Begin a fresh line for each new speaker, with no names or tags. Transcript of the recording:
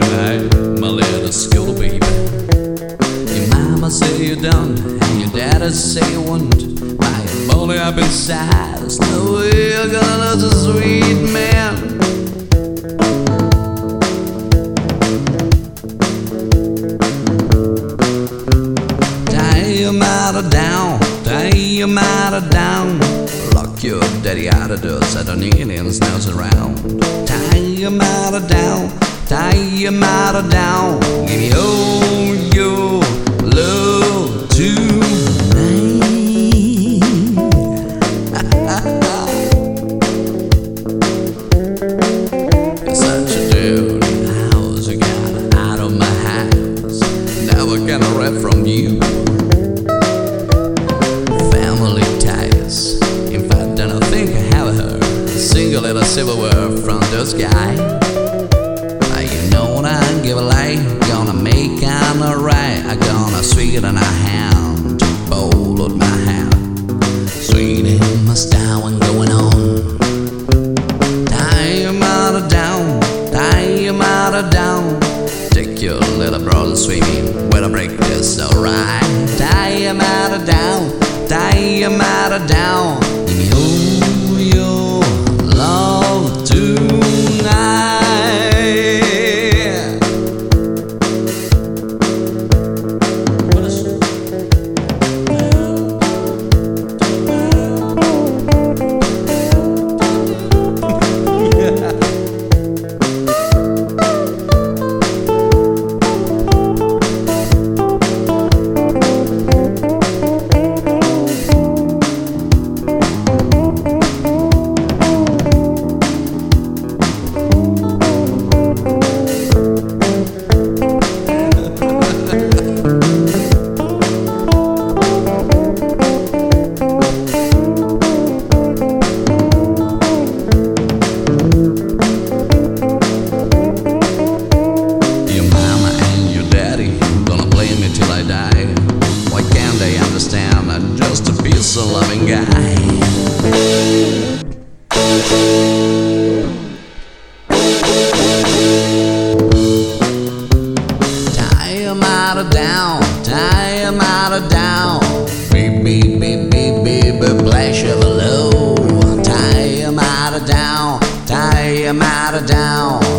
tonight, my little school baby. Your mama say you don't, and your daddy say you won't. My bully up inside, there's no way you're gonna lose a sweet man. Tie your mother down, tie your mother down. Lock your daddy out of doors, I don't need any now around. Tie your mother down tie your matter down. Give me all your love tonight. Such a dirty house, you got out of my house. Never gonna rent from you. Family ties. In fact, I don't think I have heard a single little silverware from those guys. Gonna make an alright. I'm gonna sweeten a hand bowl of my hand. Sweet in my style and going on. Tie your mother down, tie your mother down. Take your little brother swimming with a break is alright. Tie your mother down, tie your mother down. All your a of loving guy? Tie tie your mother down.